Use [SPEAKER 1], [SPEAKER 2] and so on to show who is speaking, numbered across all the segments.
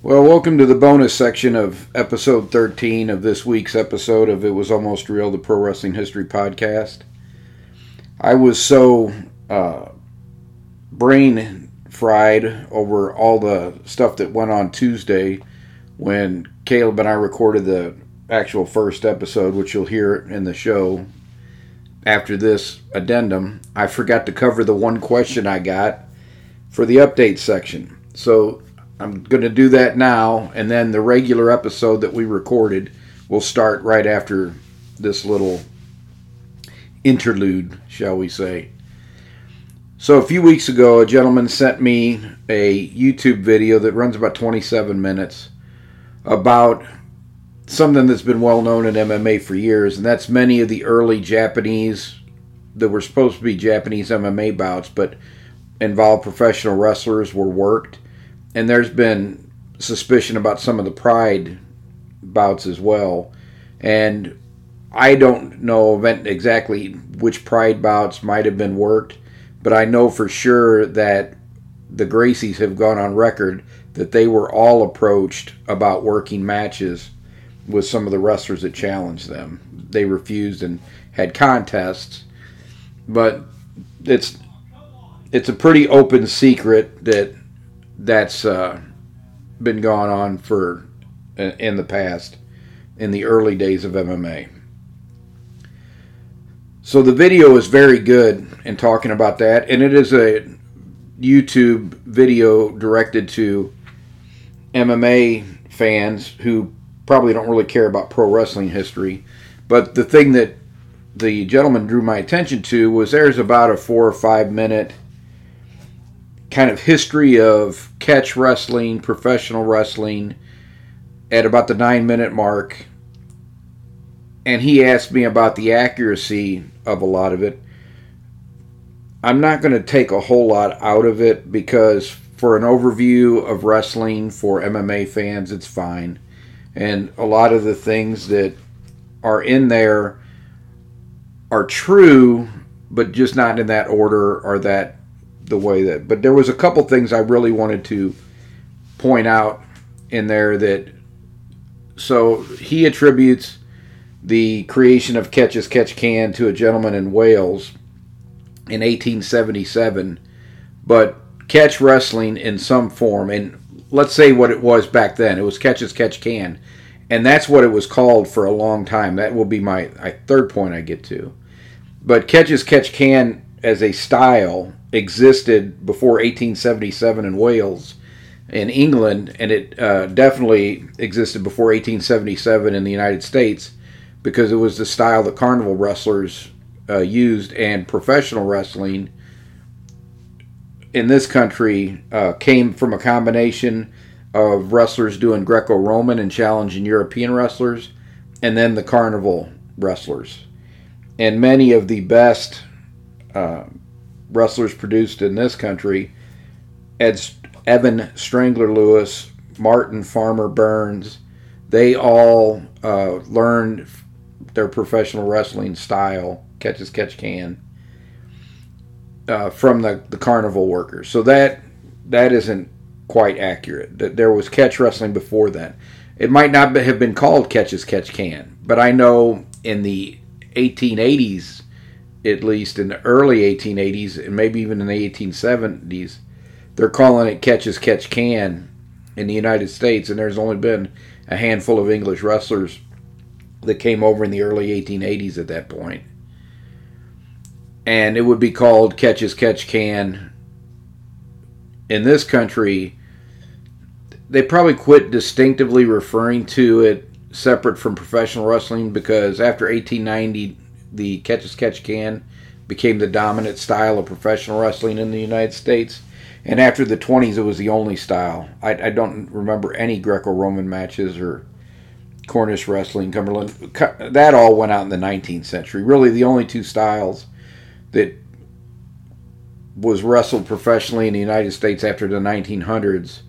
[SPEAKER 1] Well, welcome to the bonus section of episode 13 of this week's episode of It Was Almost Real, the Pro Wrestling History Podcast. I was so uh, brain fried over all the stuff that went on Tuesday when Caleb and I recorded the actual first episode, which you'll hear in the show after this addendum. I forgot to cover the one question I got for the update section. So I'm going to do that now, and then the regular episode that we recorded will start right after this little interlude, shall we say. So, a few weeks ago, a gentleman sent me a YouTube video that runs about 27 minutes about something that's been well known in MMA for years, and that's many of the early Japanese that were supposed to be Japanese MMA bouts, but involved professional wrestlers were worked and there's been suspicion about some of the pride bouts as well. And I don't know exactly which pride bouts might have been worked, but I know for sure that the Gracies have gone on record that they were all approached about working matches with some of the wrestlers that challenged them. They refused and had contests, but it's it's a pretty open secret that that's uh, been going on for uh, in the past, in the early days of MMA. So the video is very good in talking about that, and it is a YouTube video directed to MMA fans who probably don't really care about pro wrestling history. But the thing that the gentleman drew my attention to was there's about a four or five minute kind of history of catch wrestling, professional wrestling at about the nine minute mark. And he asked me about the accuracy of a lot of it. I'm not going to take a whole lot out of it because for an overview of wrestling for MMA fans, it's fine. And a lot of the things that are in there are true, but just not in that order or that the way that. But there was a couple things I really wanted to point out in there that. So he attributes the creation of Catch as Catch Can to a gentleman in Wales in 1877, but catch wrestling in some form, and let's say what it was back then. It was Catch as Catch Can, and that's what it was called for a long time. That will be my, my third point I get to. But Catch as Catch Can as a style existed before 1877 in Wales in England, and it uh, definitely existed before 1877 in the United States because it was the style that carnival wrestlers uh, used, and professional wrestling in this country uh, came from a combination of wrestlers doing Greco Roman and challenging European wrestlers, and then the carnival wrestlers. And many of the best uh, wrestlers produced in this country Ed, Evan Strangler Lewis, Martin Farmer Burns, they all uh, learned their professional wrestling style, catch as catch can, uh, from the, the carnival workers. So that that isn't quite accurate. That there was catch wrestling before that. It might not have been called catch as catch can, but I know in the 1880s at least in the early 1880s and maybe even in the 1870s, they're calling it catch as catch can in the United States, and there's only been a handful of English wrestlers that came over in the early 1880s at that point. And it would be called catch as catch can. In this country, they probably quit distinctively referring to it separate from professional wrestling because after 1890 the catch as catch can became the dominant style of professional wrestling in the United States. And after the 20s, it was the only style. I, I don't remember any Greco Roman matches or Cornish wrestling, Cumberland. That all went out in the 19th century. Really, the only two styles that was wrestled professionally in the United States after the 1900s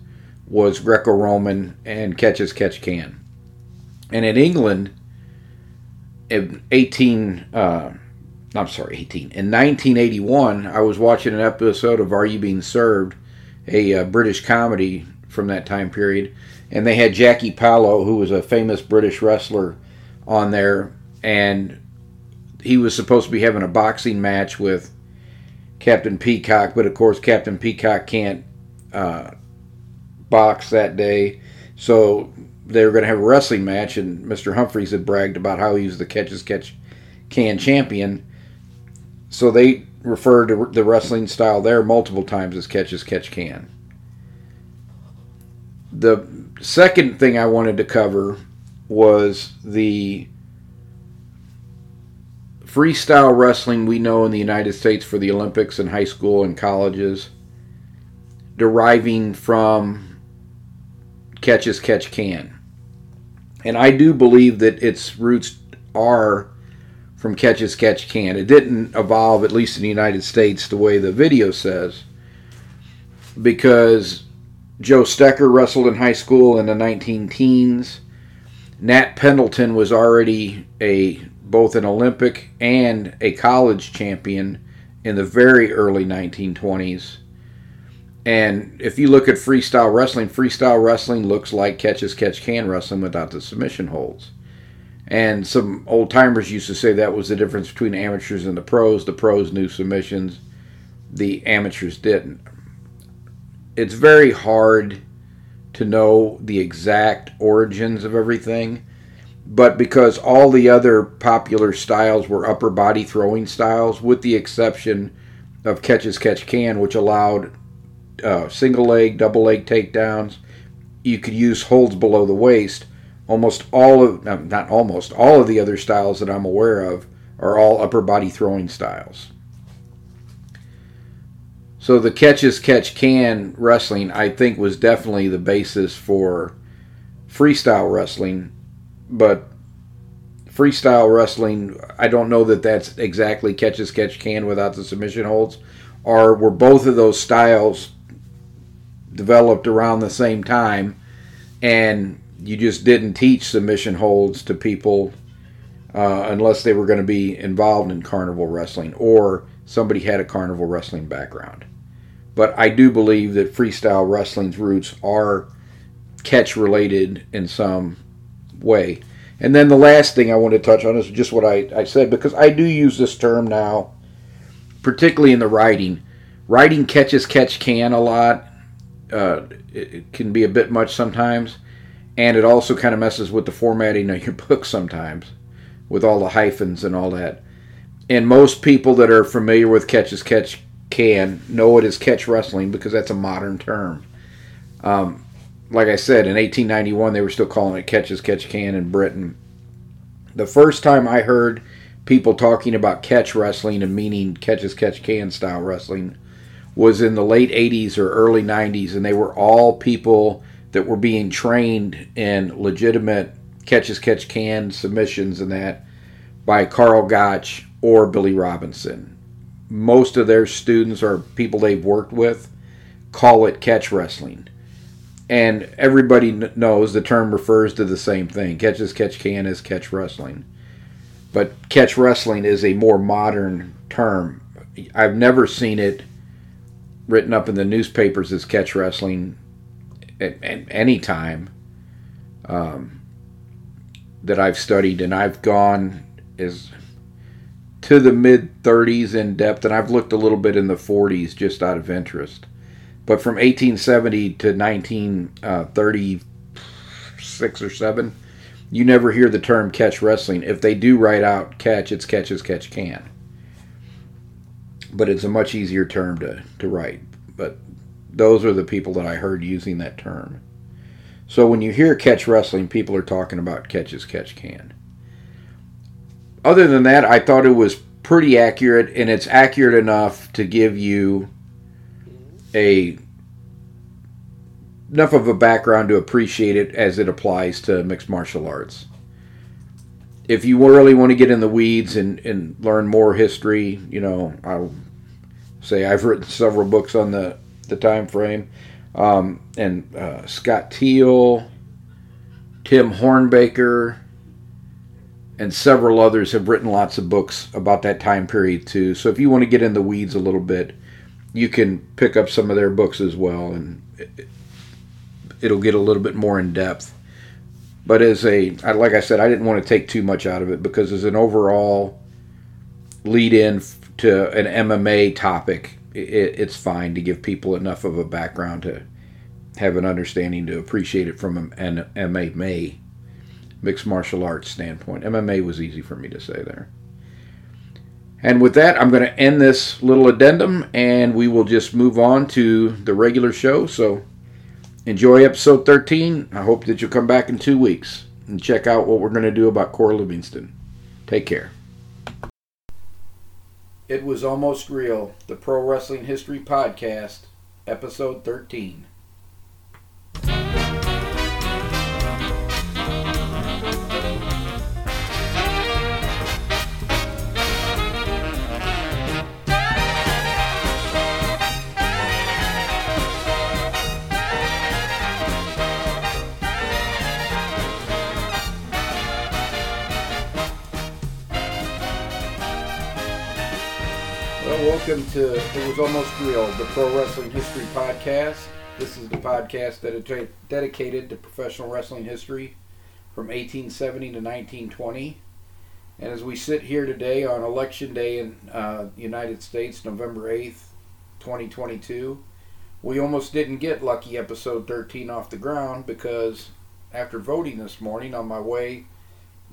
[SPEAKER 1] was Greco Roman and catch as catch can. And in England, in 18 uh, I'm sorry 18 in 1981 I was watching an episode of Are You Being Served a uh, British comedy from that time period. And they had Jackie Pallo, who was a famous British wrestler, on there, and he was supposed to be having a boxing match with Captain Peacock, but of course Captain Peacock can't uh, box that day, so they were going to have a wrestling match. And Mr. Humphries had bragged about how he was the catch as catch can champion, so they referred to the wrestling style there multiple times as catch as catch can. The second thing I wanted to cover was the freestyle wrestling we know in the United States for the Olympics and high school and colleges, deriving from catch as catch can. And I do believe that its roots are from catch as catch can. It didn't evolve, at least in the United States, the way the video says, because Joe Stecher wrestled in high school in the 19 teens. Nat Pendleton was already a both an Olympic and a college champion in the very early 1920s. And if you look at freestyle wrestling, freestyle wrestling looks like catch as catch can wrestling without the submission holds. And some old timers used to say that was the difference between amateurs and the pros. The pros knew submissions, the amateurs didn't. It's very hard to know the exact origins of everything, but because all the other popular styles were upper body throwing styles, with the exception of catch as catch can, which allowed uh, single leg, double leg takedowns, you could use holds below the waist almost all of not almost all of the other styles that I'm aware of are all upper body throwing styles. So the catch as catch can wrestling I think was definitely the basis for freestyle wrestling, but freestyle wrestling I don't know that that's exactly catch as catch can without the submission holds or were both of those styles developed around the same time and you just didn't teach submission holds to people uh, unless they were going to be involved in carnival wrestling or somebody had a carnival wrestling background. But I do believe that freestyle wrestling's roots are catch related in some way. And then the last thing I want to touch on is just what I, I said because I do use this term now, particularly in the writing. Writing catches catch can a lot. Uh, it, can be a bit much sometimes and it also kind of messes with the formatting of your book sometimes with all the hyphens and all that. And most people that are familiar with catch as catch can know it as catch wrestling because that's a modern term. Um, like I said, in 1891 they were still calling it catch as catch can in Britain. The first time I heard people talking about catch wrestling and meaning catch as catch can style wrestling was in the late 80s or early 90s, and they were all people that were being trained in legitimate catch as catch can submissions and that by Karl Gotch or Billy Robinson. Most of their students or people they've worked with call it catch wrestling. And everybody knows the term refers to the same thing. Catch as catch can is catch wrestling. But catch wrestling is a more modern term. I've never seen it written up in the newspapers as catch wrestling at, at any time um, that I've studied, and I've gone as to the mid 30s in depth, and I've looked a little bit in the 40s just out of interest. But from 1870 to 1936 or 7, you never hear the term catch wrestling. If they do write out catch, it's catch as catch can. But it's a much easier term to, to write. But those are the people that I heard using that term. So when you hear catch wrestling, people are talking about catch as catch can. Other than that, I thought it was pretty accurate, and it's accurate enough to give you a enough of a background to appreciate it as it applies to mixed martial arts. If you really want to get in the weeds and, and learn more history, you know, I'll say I've written several books on the the time frame. Um, and uh, Scott Teal, Tim Hornbaker, and several others have written lots of books about that time period too. So if you want to get in the weeds a little bit, you can pick up some of their books as well. And it'll get a little bit more in depth. But as a, like I said, I didn't want to take too much out of it because as an overall lead in to an MMA topic, it, it's fine to give people enough of a background to have an understanding to appreciate it from an MMA mixed martial arts standpoint. MMA was easy for me to say there. And with that, I'm going to end this little addendum and we will just move on to the regular show. So enjoy episode 13. I hope that you'll come back in two weeks and check out what we're going to do about Cora Livingston. Take care. It was almost real, the Pro Wrestling History Podcast, episode 13. Welcome to It Was Almost Real, the Pro Wrestling History Podcast. This is the podcast that is dedicated to professional wrestling history from 1870 to 1920. And as we sit here today on Election Day in uh, the United States, November 8th, 2022, we almost didn't get Lucky Episode 13 off the ground because after voting this morning on my way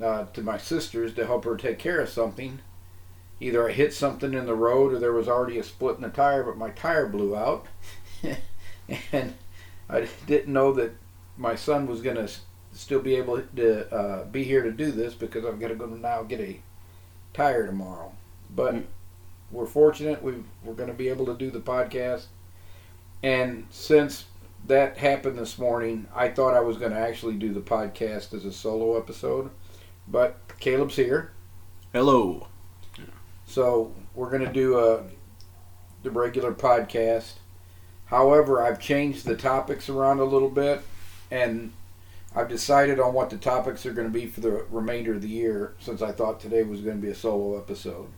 [SPEAKER 1] uh, to my sister's to help her take care of something, either I hit something in the road or there was already a split in the tire, but my tire blew out. and I didn't know that my son was going to still be able to uh, be here to do this because I'm going to go now get a tire tomorrow. But mm. we're fortunate we we're going to be able to do the podcast. And since that happened this morning, I thought I was going to actually do the podcast as a solo episode. But Caleb's here.
[SPEAKER 2] Hello.
[SPEAKER 1] So we're going to do a the regular podcast. However, I've changed the topics around a little bit, and I've decided on what the topics are going to be for the remainder of the year. Since I thought today was going to be a solo episode,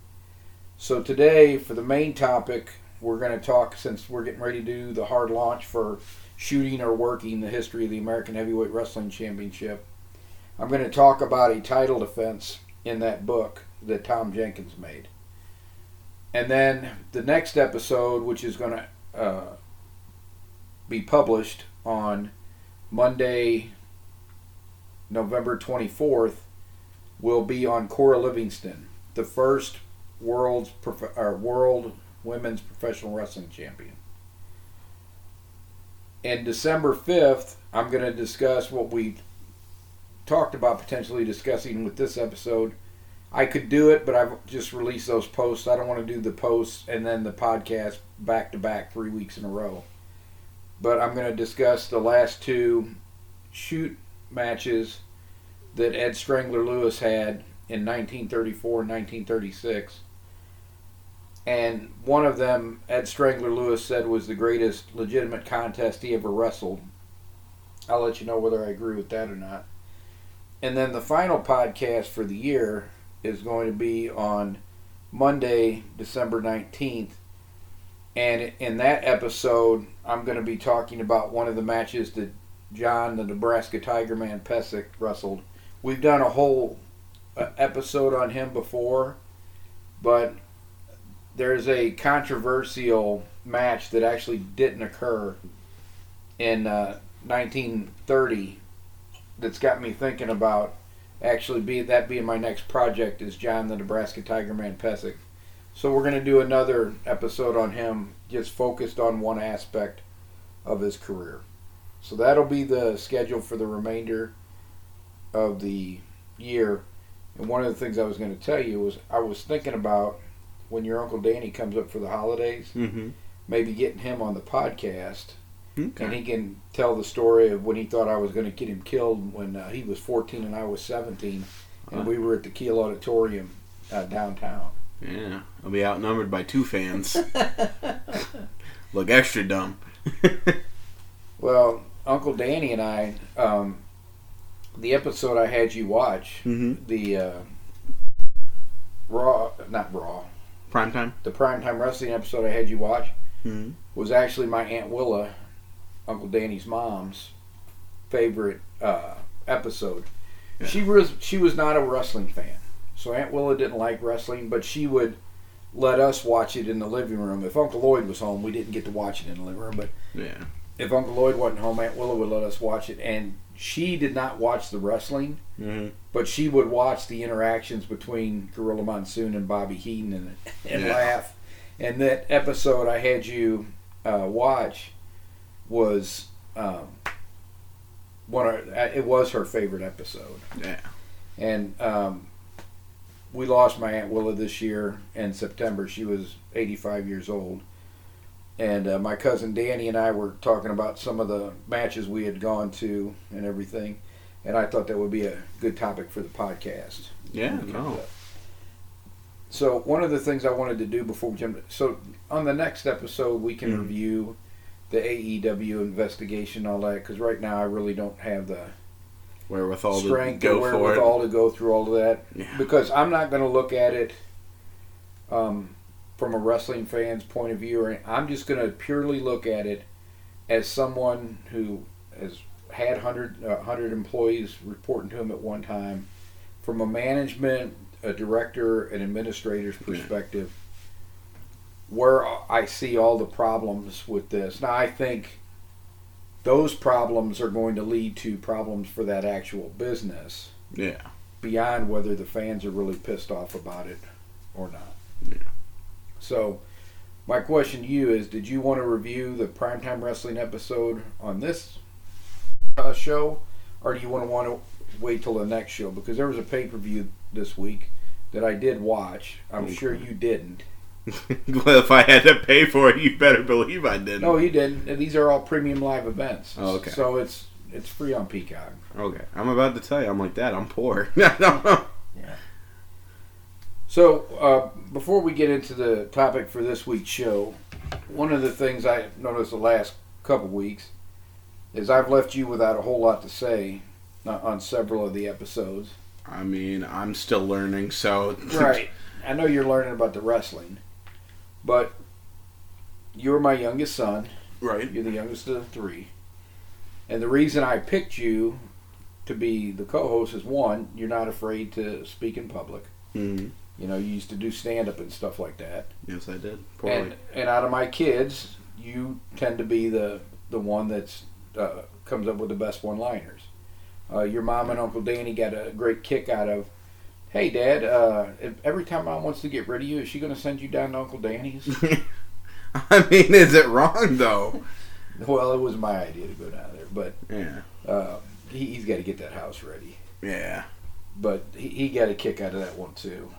[SPEAKER 1] so today for the main topic, we're going to talk since we're getting ready to do the hard launch for shooting or working the history of the American Heavyweight Wrestling Championship. I'm going to talk about a title defense in that book that Tom Jenkins made. And then the next episode, which is going to uh, be published on Monday, November 24th, will be on Cora Livingston, the first world's prof- or world women's professional wrestling champion. And December 5th, I'm going to discuss what we talked about potentially discussing with this episode I could do it, but I've just released those posts. I don't want to do the posts and then the podcast back to back three weeks in a row. But I'm going to discuss the last two shoot matches that Ed Strangler Lewis had in 1934 and 1936. And one of them, Ed Strangler Lewis said was the greatest legitimate contest he ever wrestled. I'll let you know whether I agree with that or not. And then the final podcast for the year is going to be on Monday, December 19th. And in that episode, I'm going to be talking about one of the matches that John, the Nebraska Tiger Man Pesek, wrestled. We've done a whole uh, episode on him before, but there's a controversial match that actually didn't occur in uh, 1930 that's got me thinking about actually be that being my next project is John the Nebraska Tiger Man Pesek. So we're going to do another episode on him, just focused on one aspect of his career. So that'll be the schedule for the remainder of the year. And one of the things I was going to tell you was I was thinking about when your uncle Danny comes up for the holidays,
[SPEAKER 2] mm-hmm.
[SPEAKER 1] maybe getting him on the podcast Okay. And he can tell the story of when he thought I was going to get him killed when uh, he was 14 and I was 17, and uh, we were at the Kiel Auditorium uh, downtown.
[SPEAKER 2] Yeah, I'll be outnumbered by two fans. Look extra dumb.
[SPEAKER 1] well, Uncle Danny and I, um, the episode I had you watch,
[SPEAKER 2] mm-hmm.
[SPEAKER 1] the uh, Raw, not Raw,
[SPEAKER 2] Primetime?
[SPEAKER 1] The Primetime Wrestling episode I had you watch
[SPEAKER 2] mm-hmm.
[SPEAKER 1] was actually my Aunt Willa Uncle Danny's mom's favorite uh, episode.
[SPEAKER 2] Yeah.
[SPEAKER 1] She was she was not a wrestling fan, so Aunt Willa didn't like wrestling, but she would let us watch it in the living room. If Uncle Lloyd was home, we didn't get to watch it in the living room, but
[SPEAKER 2] Yeah.
[SPEAKER 1] if Uncle Lloyd wasn't home, Aunt Willa would let us watch it, and she did not watch the wrestling,
[SPEAKER 2] Mm-hmm.
[SPEAKER 1] but she would watch the interactions between Gorilla Monsoon and Bobby Heenan and, and
[SPEAKER 2] Yeah.
[SPEAKER 1] laugh. And that episode I had you uh, watch was um, one of uh, it was her favorite episode,
[SPEAKER 2] Yeah.
[SPEAKER 1] and um, we lost my aunt Willa this year in September. She was 85 years old. And uh, my cousin Danny and I were talking about some of the matches we had gone to and everything, and I thought that would be a good topic for the podcast.
[SPEAKER 2] Yeah.
[SPEAKER 1] We
[SPEAKER 2] No.
[SPEAKER 1] uh, So one of the things I wanted to do before we jump, so on the next episode we can
[SPEAKER 2] Mhm.
[SPEAKER 1] review the AEW investigation, all that, because right now I really don't have the
[SPEAKER 2] Wherewithal to
[SPEAKER 1] strength
[SPEAKER 2] go
[SPEAKER 1] or wherewithal to go through all of that
[SPEAKER 2] Yeah.
[SPEAKER 1] because I'm not going to look at it um, from a wrestling fan's point of view. Or I'm just going to purely look at it as someone who has had 100, uh, 100 employees reporting to him at one time, from a management, a director, an administrator's perspective. Where I see all the problems with this. Now, I think those problems are going to lead to problems for that actual business
[SPEAKER 2] Yeah.
[SPEAKER 1] beyond whether the fans are really pissed off about it or not.
[SPEAKER 2] Yeah.
[SPEAKER 1] So, my question to you is Did you want to review the Primetime Wrestling episode on this uh, show, or do you want to want to wait till the next show? Because there was a pay per view this week that I did watch. I'm
[SPEAKER 2] Okay.
[SPEAKER 1] sure you didn't.
[SPEAKER 2] well, if I had to pay for it, you better believe I didn't.
[SPEAKER 1] No, you didn't. And These are all premium live events.
[SPEAKER 2] Oh, okay.
[SPEAKER 1] So it's it's free on Peacock.
[SPEAKER 2] Okay. I'm about to tell you, I'm like that. I'm poor. no.
[SPEAKER 1] So, uh, before we get into the topic for this week's show, one of the things I noticed the last couple weeks is I've left you without a whole lot to say on several of the episodes.
[SPEAKER 2] I mean, I'm still learning, so.
[SPEAKER 1] Right. I know you're learning about the wrestling, but you're my youngest son.
[SPEAKER 2] right.
[SPEAKER 1] You're the youngest of the three. And the reason I picked you to be the co host is one, you're not afraid to speak in public.
[SPEAKER 2] hmm
[SPEAKER 1] You know, you used to do stand up and stuff like that.
[SPEAKER 2] Yes, I did. Poorly.
[SPEAKER 1] And, and out of my kids, you tend to be the the one that's uh, comes up with the best one liners. Uh, your mom and Uncle Danny got a great kick out of. Hey, Dad. Uh, every time Mom wants to get rid of you, is she going to send you down to Uncle Danny's?
[SPEAKER 2] I mean, is it wrong though?
[SPEAKER 1] well, it was my idea to go down there, but
[SPEAKER 2] Yeah.
[SPEAKER 1] uh, he, he's got to get that house ready.
[SPEAKER 2] Yeah.
[SPEAKER 1] But he, he got a kick out of that one too.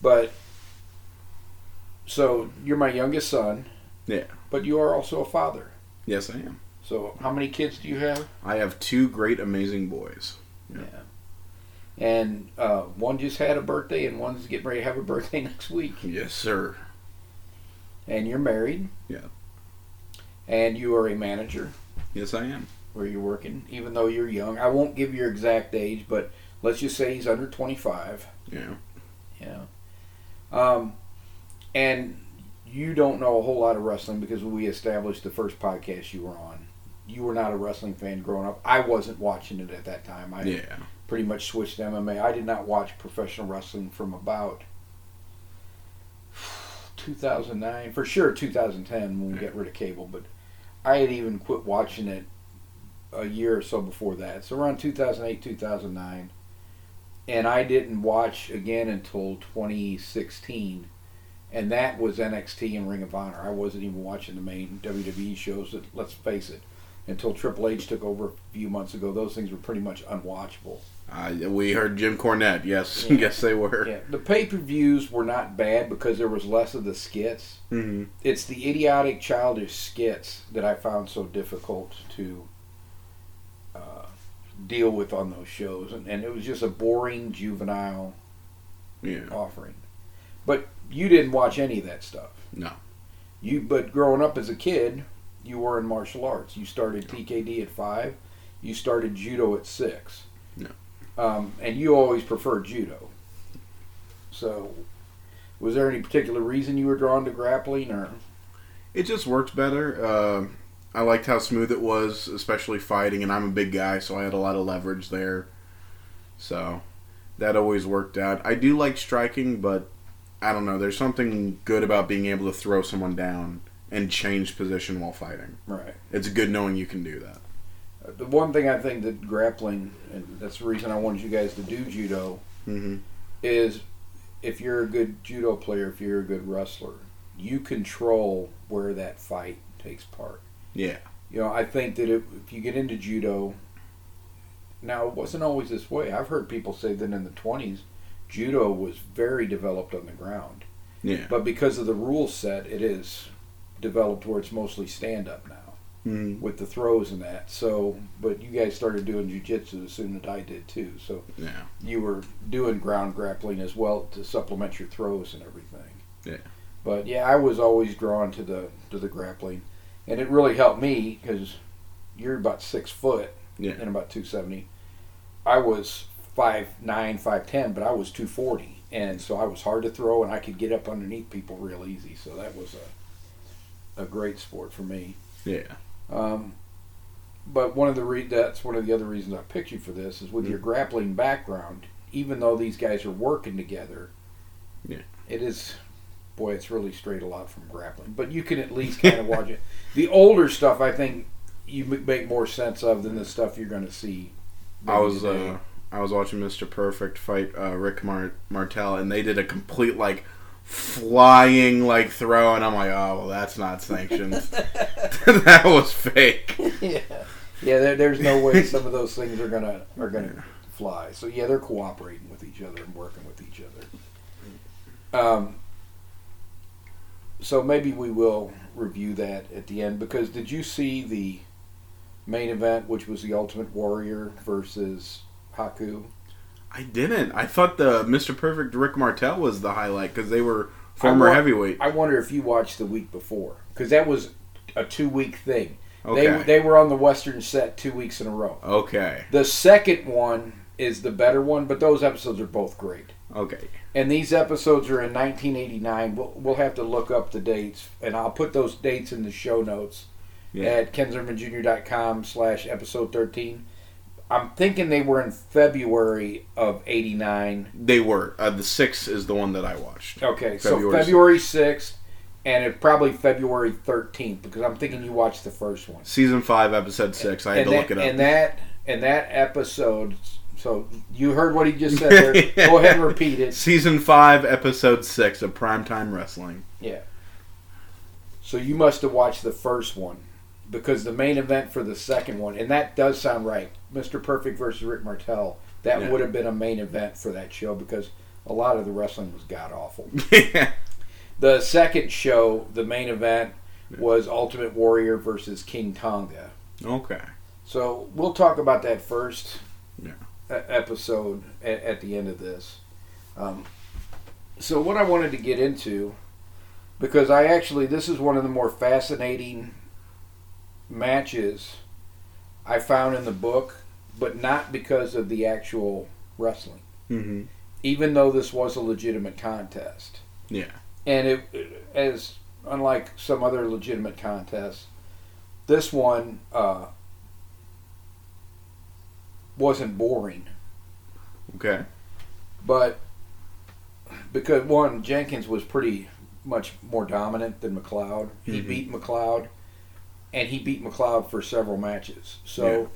[SPEAKER 1] But so you're my youngest son.
[SPEAKER 2] Yeah.
[SPEAKER 1] But you are also a father.
[SPEAKER 2] Yes, I am.
[SPEAKER 1] So how many kids do you have?
[SPEAKER 2] I have two great, amazing boys. Yeah.
[SPEAKER 1] And uh, one just had a birthday, and one's getting ready to have a birthday next week.
[SPEAKER 2] Yes, sir.
[SPEAKER 1] And you're married.
[SPEAKER 2] Yeah.
[SPEAKER 1] And you are a manager
[SPEAKER 2] Yes, I am.
[SPEAKER 1] where you're working, even though you're young. I won't give your exact age, but let's just say he's under 25.
[SPEAKER 2] Yeah.
[SPEAKER 1] Yeah. Um, and you don't know a whole lot of wrestling because we established the first podcast you were on, you were not a wrestling fan growing up. I wasn't watching it at that time. I
[SPEAKER 2] Yeah.
[SPEAKER 1] Pretty much switched to MMA. I did not watch professional wrestling from about 2009, for sure 2010 when we got rid of cable, but I had even quit watching it a year or so before that. So around 2008, 2009. And I didn't watch again until 2016. And that was NXT and Ring of Honor. I wasn't even watching the main WWE shows. That, let's face it, until Triple H took over a few months ago, those things were pretty much unwatchable.
[SPEAKER 2] Uh, we heard Jim Cornette. Yes.
[SPEAKER 1] Yeah.
[SPEAKER 2] yes, they were.
[SPEAKER 1] Yeah, the pay per views were not bad because there was less of the skits.
[SPEAKER 2] hmm
[SPEAKER 1] It's the idiotic, childish skits that I found so difficult to uh, deal with on those shows, and, and it was just a boring, juvenile
[SPEAKER 2] Yeah.
[SPEAKER 1] offering. But you didn't watch any of that stuff.
[SPEAKER 2] No.
[SPEAKER 1] You, but growing up as a kid, you were in martial arts. You started TKD at five. You started judo at six.
[SPEAKER 2] Yeah.
[SPEAKER 1] Um, and you always preferred judo. So, was there any particular reason you were drawn to grappling, or
[SPEAKER 2] It just works better. Uh, I liked how smooth it was, especially fighting, and I'm a big guy, so I had a lot of leverage there. So that always worked out. I do like striking, but I don't know. There's something good about being able to throw someone down and change position while fighting.
[SPEAKER 1] Right.
[SPEAKER 2] It's good knowing you can do that.
[SPEAKER 1] Uh, The one thing I think that grappling, and that's the reason I wanted you guys to do judo,
[SPEAKER 2] Mm-hmm.
[SPEAKER 1] is if you're a good judo player, if you're a good wrestler, you control where that fight takes part.
[SPEAKER 2] Yeah.
[SPEAKER 1] You know, I think that if, if you get into judo, now it wasn't always this way. I've heard people say that in the 20s, judo was very developed on the ground.
[SPEAKER 2] Yeah.
[SPEAKER 1] But because of the rule set, it is developed where it's mostly stand up now
[SPEAKER 2] Mm-hmm.
[SPEAKER 1] with the throws and that. So, but you guys started doing jujitsu as soon as I did too. So
[SPEAKER 2] Yeah.
[SPEAKER 1] you were doing ground grappling as well to supplement your throws and everything.
[SPEAKER 2] Yeah.
[SPEAKER 1] But yeah, I was always drawn to the to the grappling, and it really helped me because you're about six foot
[SPEAKER 2] Yeah.
[SPEAKER 1] and about two seventy. I was five nine, five ten, but I was two forty, and so I was hard to throw, and I could get up underneath people real easy. So that was a a great sport for me.
[SPEAKER 2] Yeah.
[SPEAKER 1] Um, but one of the re- that's one of the other reasons I picked you for this is with your grappling background. Even though these guys are working together,
[SPEAKER 2] Yeah.
[SPEAKER 1] it is boy, it's really straight a lot from grappling. But you can at least kind of watch it. The older stuff, I think, you make more sense of than the stuff you're going to see.
[SPEAKER 2] I was uh, I was watching Mr. Perfect fight uh, Rick Mar- Martel, and they did a complete like flying like throw, and I'm like, oh, well, that's not sanctioned. that was fake.
[SPEAKER 1] yeah, yeah. There, there's no way some of those things are gonna are gonna fly. So yeah, they're cooperating with each other and working with each other. Um. So maybe we will review that at the end because did you see the main event, which was the Ultimate Warrior versus Haku?
[SPEAKER 2] I didn't. I thought the Mr. Perfect Rick Martel was the highlight because they were former
[SPEAKER 1] I wa-
[SPEAKER 2] heavyweight.
[SPEAKER 1] I wonder if you watched the week before because that was a two week thing.
[SPEAKER 2] Okay.
[SPEAKER 1] They they were on the Western set two weeks in a row.
[SPEAKER 2] okay.
[SPEAKER 1] The second one is the better one, but those episodes are both great.
[SPEAKER 2] Okay.
[SPEAKER 1] And these episodes are in 1989. We'll, we'll have to look up the dates, and I'll put those dates in the show notes
[SPEAKER 2] Yeah.
[SPEAKER 1] at kenzermanjr.com slash episode 13. I'm thinking they were in February of 89.
[SPEAKER 2] They were. Uh, the sixth is the one that I watched.
[SPEAKER 1] Okay, so
[SPEAKER 2] February
[SPEAKER 1] February 6th, and it probably February 13th, because I'm thinking you watched the first one.
[SPEAKER 2] Season five, episode six. I had to
[SPEAKER 1] that,
[SPEAKER 2] look it up.
[SPEAKER 1] And that, and that episode, so you heard what he just said there. Go ahead and repeat it.
[SPEAKER 2] Season five, episode six of Primetime Wrestling. Yeah.
[SPEAKER 1] So you must have watched the first one because the main event for the second one, and that does sound right. Mr. Perfect versus Rick Martel. That
[SPEAKER 2] Yeah.
[SPEAKER 1] would have been a main event for that show because a lot of the wrestling was god awful. The second show, the main event, was Ultimate Warrior versus King Tonga.
[SPEAKER 2] Okay.
[SPEAKER 1] So we'll talk about that first
[SPEAKER 2] Yeah.
[SPEAKER 1] episode at, at the end of this. Um, so what I wanted to get into, because I actually this is one of the more fascinating matches I found in the book, but not because of the actual wrestling.
[SPEAKER 2] Mm-hmm.
[SPEAKER 1] Even though this was a legitimate contest,
[SPEAKER 2] Yeah.
[SPEAKER 1] and it as unlike some other legitimate contests, this one uh, wasn't boring.
[SPEAKER 2] Okay.
[SPEAKER 1] But because one, Jenkins was pretty much more dominant than McLeod. He
[SPEAKER 2] Mhm.
[SPEAKER 1] beat McLeod, and he beat McLeod for several matches. So
[SPEAKER 2] Yeah.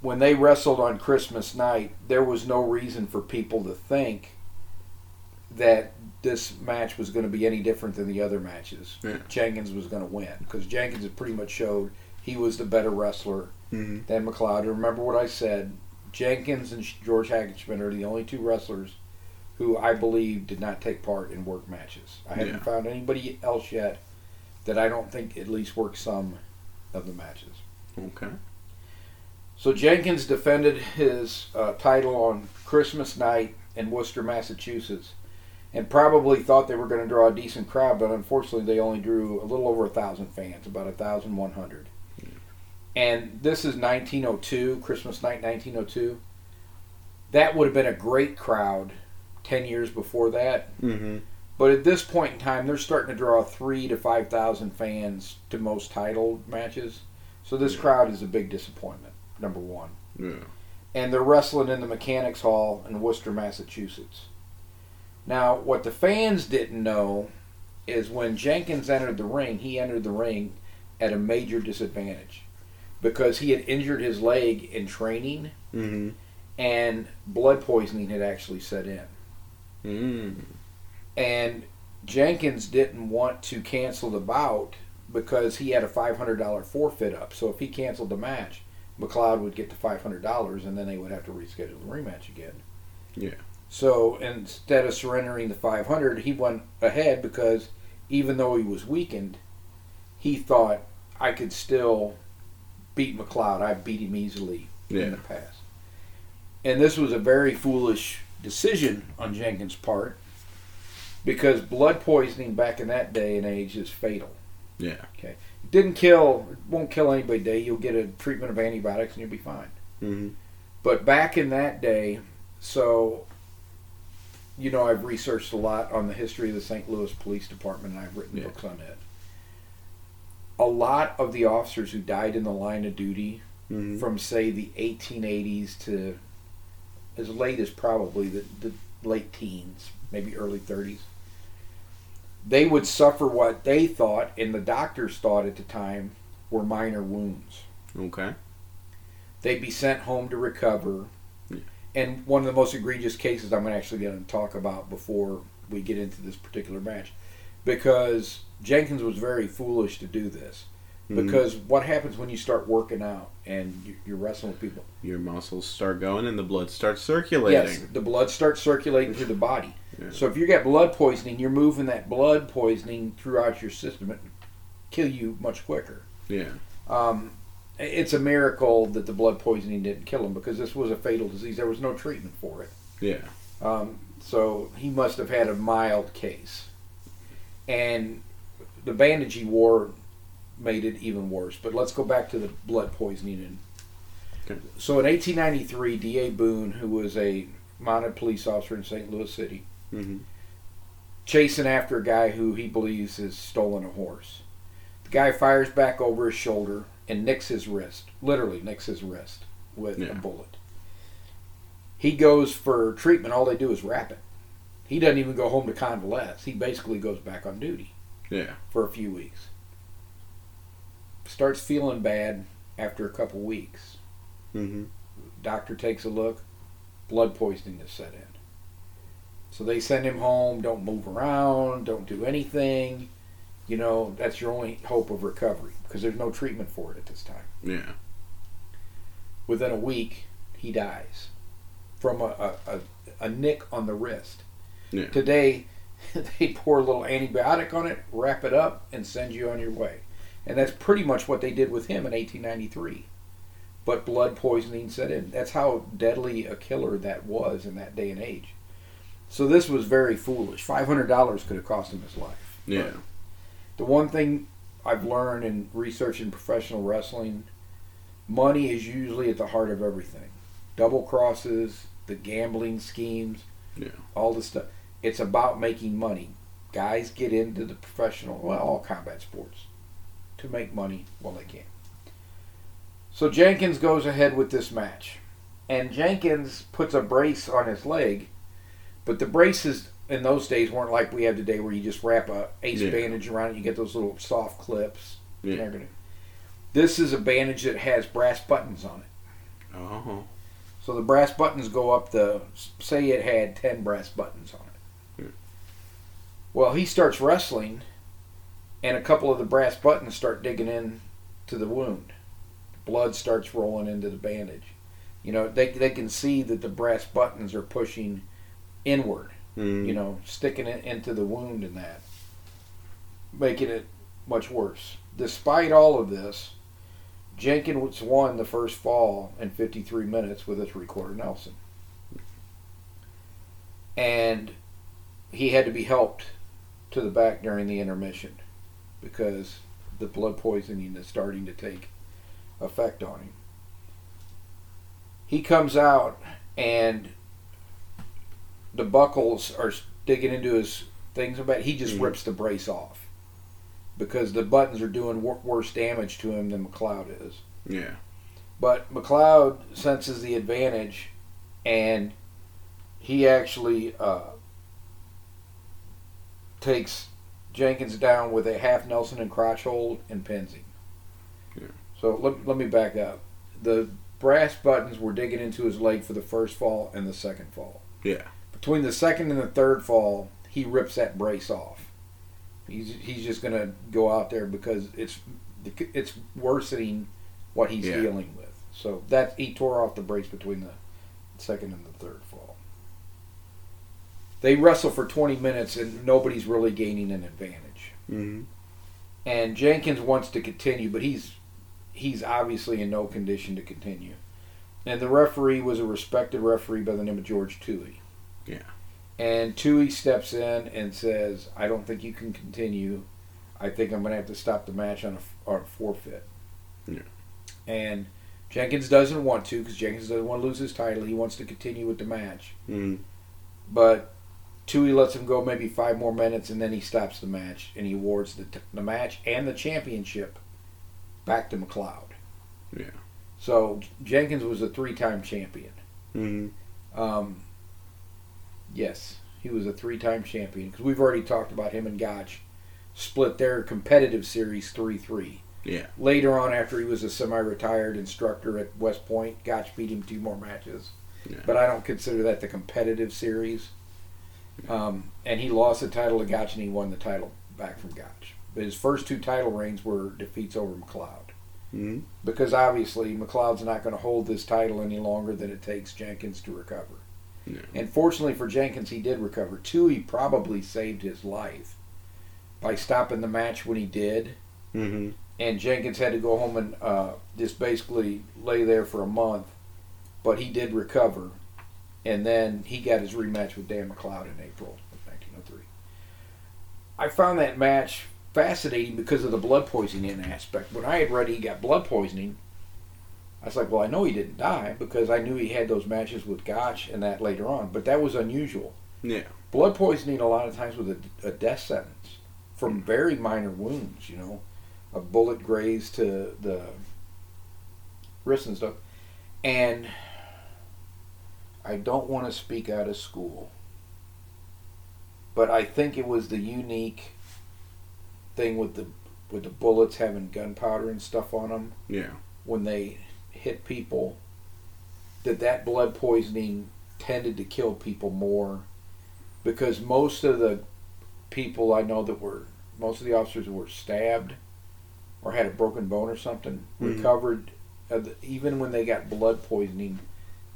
[SPEAKER 1] when they wrestled on Christmas night, there was no reason for people to think that this match was going to be any different than the other matches.
[SPEAKER 2] Yeah.
[SPEAKER 1] Jenkins was going to win because Jenkins had pretty much showed he was the better wrestler
[SPEAKER 2] Mm-hmm.
[SPEAKER 1] than McLeod. And remember what I said: Jenkins and George Hackenschmidt are the only two wrestlers who I believe did not take part in work matches. I haven't found anybody else yet that I don't think at least worked some of the matches.
[SPEAKER 2] Okay.
[SPEAKER 1] So Jenkins defended his uh, title on Christmas night in Worcester, Massachusetts, and probably thought they were going to draw a decent crowd, but unfortunately they only drew a little over a thousand fans, about a thousand one hundred. And this is 1902, Christmas night, 1902. That would have been a great crowd ten years before that.
[SPEAKER 2] Mm-hmm.
[SPEAKER 1] But at this point in time, they're starting to draw three to five thousand fans to most title matches. So this crowd is a big disappointment. Number one,
[SPEAKER 2] Yeah.
[SPEAKER 1] and they're wrestling in the Mechanics Hall in Worcester, Massachusetts. Now, what the fans didn't know is when Jenkins entered the ring, he entered the ring at a major disadvantage because he had injured his leg in training
[SPEAKER 2] Mm-hmm.
[SPEAKER 1] and blood poisoning had actually set in.
[SPEAKER 2] Mm.
[SPEAKER 1] And Jenkins didn't want to cancel the bout because he had a $500 forfeit up. So if he canceled the match, McLeod would get the $500 and then they would have to reschedule the rematch again.
[SPEAKER 2] Yeah.
[SPEAKER 1] So instead of surrendering the 500, he went ahead because even though he was weakened, he thought I could still beat McLeod. I beat him easily
[SPEAKER 2] yeah.
[SPEAKER 1] in the past. And this was a very foolish decision on Jenkins' part because blood poisoning back in that day and age is fatal.
[SPEAKER 2] Yeah. Okay.
[SPEAKER 1] It didn't kill, won't kill anybody today. You'll get a treatment of antibiotics and you'll be fine.
[SPEAKER 2] Mm-hmm.
[SPEAKER 1] But back in that day, so you know, I've researched a lot on the history of the St. Louis Police Department, and I've written
[SPEAKER 2] Yeah.
[SPEAKER 1] books on it. A lot of the officers who died in the line of duty
[SPEAKER 2] Mm-hmm.
[SPEAKER 1] from, say, the 1880s to as late as probably the, the late teens, maybe early 30s, they would suffer what they thought, and the doctors thought at the time, were minor wounds
[SPEAKER 2] Okay.
[SPEAKER 1] they'd be sent home to recover.
[SPEAKER 2] Yeah.
[SPEAKER 1] And one of the most egregious cases I'm actually going to talk about before we get into this particular match, because Jenkins was very foolish to do this.
[SPEAKER 2] Mhm.
[SPEAKER 1] Because what happens when you start working out and you- you're wrestling with people?
[SPEAKER 2] your muscles start going and the blood starts circulating.
[SPEAKER 1] Yes, the blood starts circulating through the body.
[SPEAKER 2] Yeah.
[SPEAKER 1] So if you get blood poisoning, you're moving that blood poisoning throughout your system and kill you much quicker.
[SPEAKER 2] Yeah.
[SPEAKER 1] Um, it's a miracle that the blood poisoning didn't kill him because this was a fatal disease. There was no treatment for it.
[SPEAKER 2] Yeah.
[SPEAKER 1] Um, so he must have had a mild case. And the bandage he wore made it even worse. But let's go back to the blood poisoning. And
[SPEAKER 2] Okay.
[SPEAKER 1] So in 1893, D.A. Boone, who was a mounted police officer in St. Louis City,
[SPEAKER 2] Mm-hmm.
[SPEAKER 1] chasing after a guy who he believes has stolen a horse. The guy fires back over his shoulder and nicks his wrist, literally nicks his wrist with a bullet. He goes for treatment. All they do is wrap it. He doesn't even go home to convalesce. He basically goes back on duty
[SPEAKER 2] Yeah.
[SPEAKER 1] for a few weeks. Starts feeling bad after a couple weeks.
[SPEAKER 2] Mm-hmm.
[SPEAKER 1] Doctor takes a look. Blood poisoning is set in. So they send him home. Don't move around. Don't do anything. You know that's your only hope of recovery because there's no treatment for it at this time.
[SPEAKER 2] Yeah.
[SPEAKER 1] Within a week, he dies from a, a, a, nick on the wrist.
[SPEAKER 2] Yeah.
[SPEAKER 1] Today, they pour a little antibiotic on it, wrap it up, and send you on your way. And that's pretty much what they did with him in 1893. But blood poisoning set in. That's how deadly a killer that was in that day and age. So this was very foolish. $500 could have cost him his life.
[SPEAKER 2] Yeah.
[SPEAKER 1] The one thing I've learned in researching professional wrestling, money is usually at the heart of everything. Double crosses, the gambling schemes,
[SPEAKER 2] Yeah.
[SPEAKER 1] all the stuff. It's about making money. Guys get into the professional, well, all combat sports, to make money while they can. So Jenkins goes ahead with this match, and Jenkins puts a brace on his leg, but the braces in those days weren't like we have today, where you just wrap a ace
[SPEAKER 2] Yeah.
[SPEAKER 1] bandage around it. You get those little soft clips
[SPEAKER 2] Yeah.
[SPEAKER 1] This is a bandage that has brass buttons on it.
[SPEAKER 2] Oh.
[SPEAKER 1] So the brass buttons go up the. Say it had ten brass buttons on it.
[SPEAKER 2] Hmm.
[SPEAKER 1] Well, he starts wrestling, and a couple of the brass buttons start digging in to the wound. Blood starts rolling into the bandage. You know, they they can see that the brass buttons are pushing inward.
[SPEAKER 2] Mm.
[SPEAKER 1] You know, sticking it into the wound and that, making it much worse. Despite all of this, Jenkins won the first fall in 53 minutes with a three-quarter Nelson. And he had to be helped to the back during the intermission because the blood poisoning is starting to take effect on him. He comes out and the buckles are digging into his things about he just
[SPEAKER 2] Mhm.
[SPEAKER 1] rips the brace off because the buttons are doing wor- worse damage to him than McLeod is.
[SPEAKER 2] Yeah.
[SPEAKER 1] But McLeod senses the advantage, and he actually uh, takes Jenkins down with a half Nelson and crotch hold and pins him.
[SPEAKER 2] Yeah.
[SPEAKER 1] So let, let me back up. The brass buttons were digging into his leg for the first fall and the second fall.
[SPEAKER 2] Yeah.
[SPEAKER 1] Between the second and the third fall, he rips that brace off. He's he's just gonna go out there because it's it's worsening what he's
[SPEAKER 2] Yeah.
[SPEAKER 1] dealing with. So that he tore off the brace between the second and the third fall. They wrestle for 20 minutes and nobody's really gaining an advantage.
[SPEAKER 2] Mm-hmm.
[SPEAKER 1] And Jenkins wants to continue, but he's he's obviously in no condition to continue. And the referee was a respected referee by the name of George Toohey.
[SPEAKER 2] Yeah.
[SPEAKER 1] And Toohey steps in and says, "I don't think you can continue. I think I'm going to have to stop the match on a, on a forfeit."
[SPEAKER 2] Yeah.
[SPEAKER 1] And Jenkins doesn't want to because Jenkins doesn't want to lose his title. He wants to continue with the match.
[SPEAKER 2] Mm-hmm.
[SPEAKER 1] But Toohey lets him go maybe five more minutes, and then he stops the match and he awards the, t- the match and the championship back to McLeod.
[SPEAKER 2] Yeah.
[SPEAKER 1] So Jenkins was a three-time champion.
[SPEAKER 2] Mm-hmm.
[SPEAKER 1] Um, yes, he was a three-time champion because we've already talked about him and Gotch split their competitive series three-three.
[SPEAKER 2] Yeah.
[SPEAKER 1] Later on, after he was a semi-retired instructor at West Point, Gotch beat him two more matches.
[SPEAKER 2] Yeah.
[SPEAKER 1] But I don't consider that the competitive series. Um, and he lost the title to Gotch and he won the title back from Gotch. But his first two title reigns were defeats over McLeod.
[SPEAKER 2] Mm-hmm.
[SPEAKER 1] Because obviously McLeod's not going to hold this title any longer than it takes Jenkins to recover.
[SPEAKER 2] Yeah.
[SPEAKER 1] And fortunately for Jenkins, he did recover. Toohey probably saved his life by stopping the match when he did.
[SPEAKER 2] Mm-hmm.
[SPEAKER 1] And Jenkins had to go home and uh, just basically lay there for a month. But he did recover. And then he got his rematch with Dan McLeod in April of 1903. I found that match fascinating because of the blood poisoning aspect. When I had read he got blood poisoning, I was like, well, I know he didn't die because I knew he had those matches with Gotch and that later on. But that was unusual.
[SPEAKER 2] Yeah.
[SPEAKER 1] Blood poisoning a lot of times with a, a death sentence from hmm. very minor wounds, you know, a bullet grazed to the wrist and stuff. And I don't want to speak out of school, but I think it was the unique thing with the with the bullets having gunpowder and stuff on them
[SPEAKER 2] Yeah.
[SPEAKER 1] when they hit people that that blood poisoning tended to kill people more because most of the people I know that were most of the officers who were stabbed or had a broken bone or something
[SPEAKER 2] Mhm.
[SPEAKER 1] recovered uh, the- even when they got blood poisoning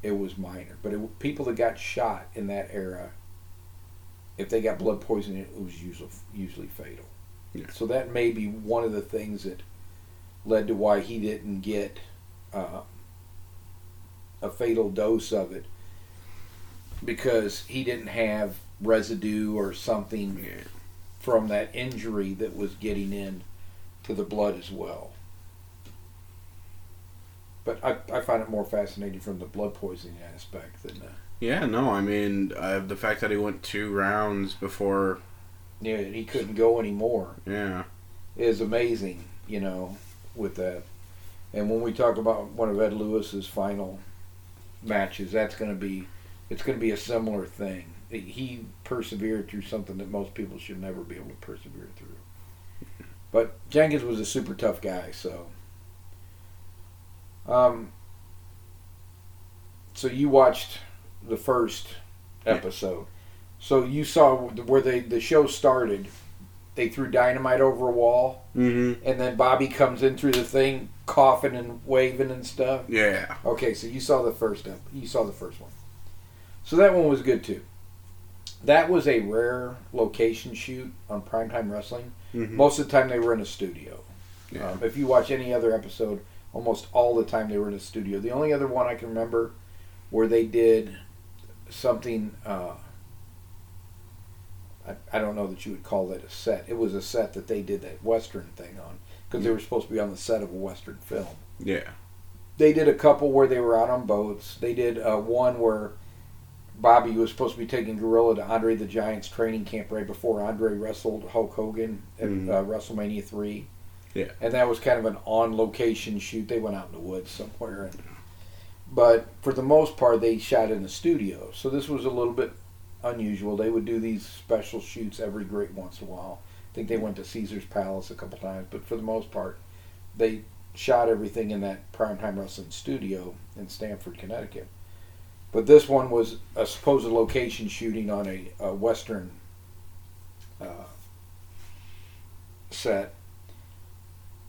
[SPEAKER 1] it was minor but it, people that got shot in that era if they got blood poisoning it was usually usually fatal
[SPEAKER 2] Yeah.
[SPEAKER 1] so that may be one of the things that led to why he didn't get uh, a fatal dose of it because he didn't have residue or something
[SPEAKER 2] Yeah.
[SPEAKER 1] from that injury that was getting in to the blood as well. But I, I find it more fascinating from the blood poisoning aspect than uh,
[SPEAKER 2] Yeah. No, I mean uh, the fact that he went two rounds before.
[SPEAKER 1] yeah he couldn't go anymore.
[SPEAKER 2] Yeah.
[SPEAKER 1] is amazing, you know, with that. And when we talk about one of Ed Lewis's final matches, that's going to be, it's going to be a similar thing. He persevered through something that most people should never be able to persevere through. But Jenkins was a super tough guy, so. Um. So you watched the first episode. So you saw where they the show started. They threw dynamite over a wall
[SPEAKER 2] Mm-hmm.
[SPEAKER 1] and then Bobby comes in through the thing, coughing and waving and stuff.
[SPEAKER 2] Yeah.
[SPEAKER 1] Okay, so you saw the first ep- you saw the first one. So that one was good too. That was a rare location shoot on primetime wrestling.
[SPEAKER 2] Mm-hmm.
[SPEAKER 1] Most of the time they were in a studio.
[SPEAKER 2] Yeah.
[SPEAKER 1] Um, if you watch any other episode, almost all the time they were in a studio. The only other one I can remember where they did something. Uh, I, I don't know that you would call that a set. It was a set that they did that western thing on because they were supposed to be on the set of a western film.
[SPEAKER 2] Yeah.
[SPEAKER 1] They did a couple where they were out on boats. They did uh, one where Bobby was supposed to be taking Gorilla to Andre the Giant's training camp right before Andre wrestled Hulk Hogan at
[SPEAKER 2] Mhm.
[SPEAKER 1] uh, WrestleMania three.
[SPEAKER 2] Yeah.
[SPEAKER 1] and that was kind of an on location shoot. They went out in the woods somewhere, and, but for the most part, they shot in the studio. So this was a little bit unusual. They would do these special shoots every great once in a while. I think they went to Caesar's Palace a couple times, but for the most part, they shot everything in that primetime wrestling studio in Stamford, Connecticut. But this one was a supposed location shooting on a, a western uh, set.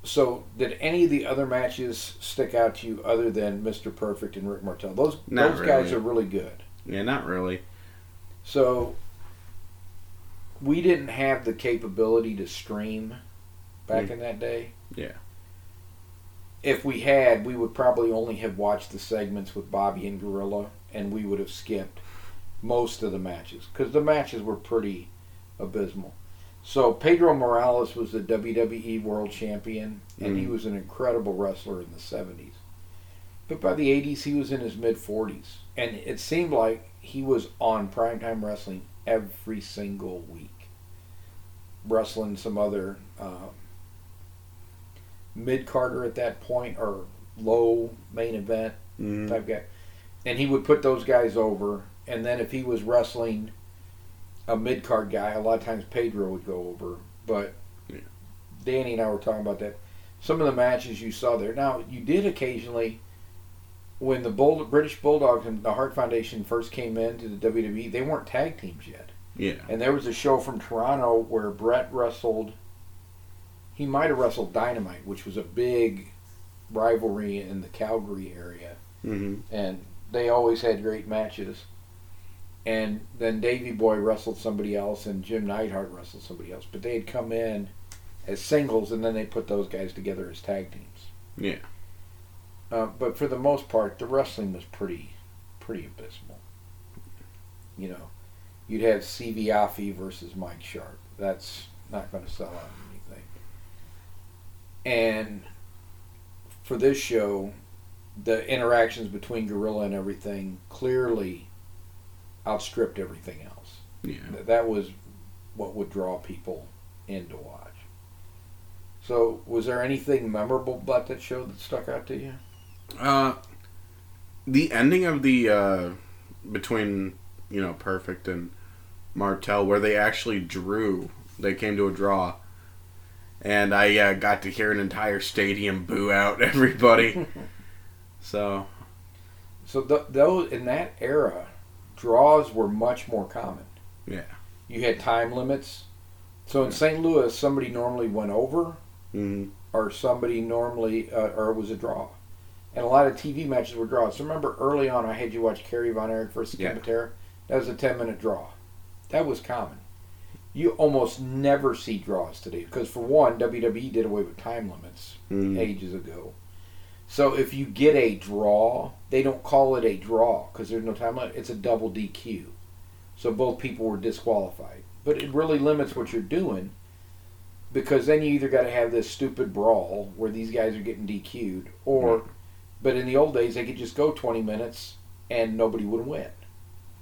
[SPEAKER 1] So, did any of the other matches stick out to you other than Mr. Perfect and Rick Martel? Those
[SPEAKER 2] Not
[SPEAKER 1] those guys are really good.
[SPEAKER 2] Yeah, not really.
[SPEAKER 1] So we didn't have the capability to stream back
[SPEAKER 2] Mm.
[SPEAKER 1] in that day.
[SPEAKER 2] Yeah.
[SPEAKER 1] If we had, we would probably only have watched the segments with Bobby and Gorilla, and we would have skipped most of the matches because the matches were pretty abysmal. So Pedro Morales was the WWE World Champion, and he
[SPEAKER 2] Mm.
[SPEAKER 1] was an incredible wrestler in the '70s. But by the '80s, he was in his mid 40s, and it seemed like he was on primetime wrestling every single week, wrestling some other uh, mid carder at that point or low main event
[SPEAKER 2] Mm.
[SPEAKER 1] type guy, and he would put those guys over. And then if he was wrestling a mid card guy, a lot of times Pedro would go over. But
[SPEAKER 2] Yeah.
[SPEAKER 1] Danny and I were talking about that. Some of the matches you saw there. Now you did occasionally. When the Bull, British Bulldogs and the Hart Foundation first came into the WWE, they weren't tag teams yet.
[SPEAKER 2] Yeah.
[SPEAKER 1] And there was a show from Toronto where Bret wrestled. He might have wrestled Dynamite, which was a big rivalry in the Calgary area,
[SPEAKER 2] hmm
[SPEAKER 1] and they always had great matches. And then Davy Boy wrestled somebody else, and Jim Neidhart wrestled somebody else. But they had come in as singles, and then they put those guys together as tag teams.
[SPEAKER 2] Yeah.
[SPEAKER 1] Uh, but for the most part, the wrestling was pretty, pretty abysmal. You know, you'd have Siva Afi versus Mike Sharpe. That's not going to sell out anything. And for this show, the interactions between Gorilla and everything clearly outstripped everything else.
[SPEAKER 2] Yeah.
[SPEAKER 1] Th- That was what would draw people in to watch. So, was there anything memorable about that show that stuck out to you?
[SPEAKER 2] Uh, the ending of the uh, between you know Perfect and Martel, where they actually drew, they came to a draw, and I uh, got to hear an entire stadium boo out everybody. so
[SPEAKER 1] So th- those in that era, draws were much more common.
[SPEAKER 2] Yeah.
[SPEAKER 1] You had time limits. So in St. Louis, somebody normally went over,
[SPEAKER 2] mm,
[SPEAKER 1] or somebody normally, uh, or it was a draw. And a lot of TV matches were draws. So remember early on, I had you watch Kerry Von Erich versus
[SPEAKER 2] Yeah.
[SPEAKER 1] Camatera. That was a ten minute draw. That was common. You almost never see draws today because, for one, WWE did away with time limits
[SPEAKER 2] mm,
[SPEAKER 1] ages ago. So if you get a draw, they don't call it a draw because there's no time limit. It's a double DQ. So both people were disqualified. But it really limits what you're doing because then you either got to have this stupid brawl where these guys are getting DQ'd, or, but in the old days they could just go 20 minutes and nobody would win.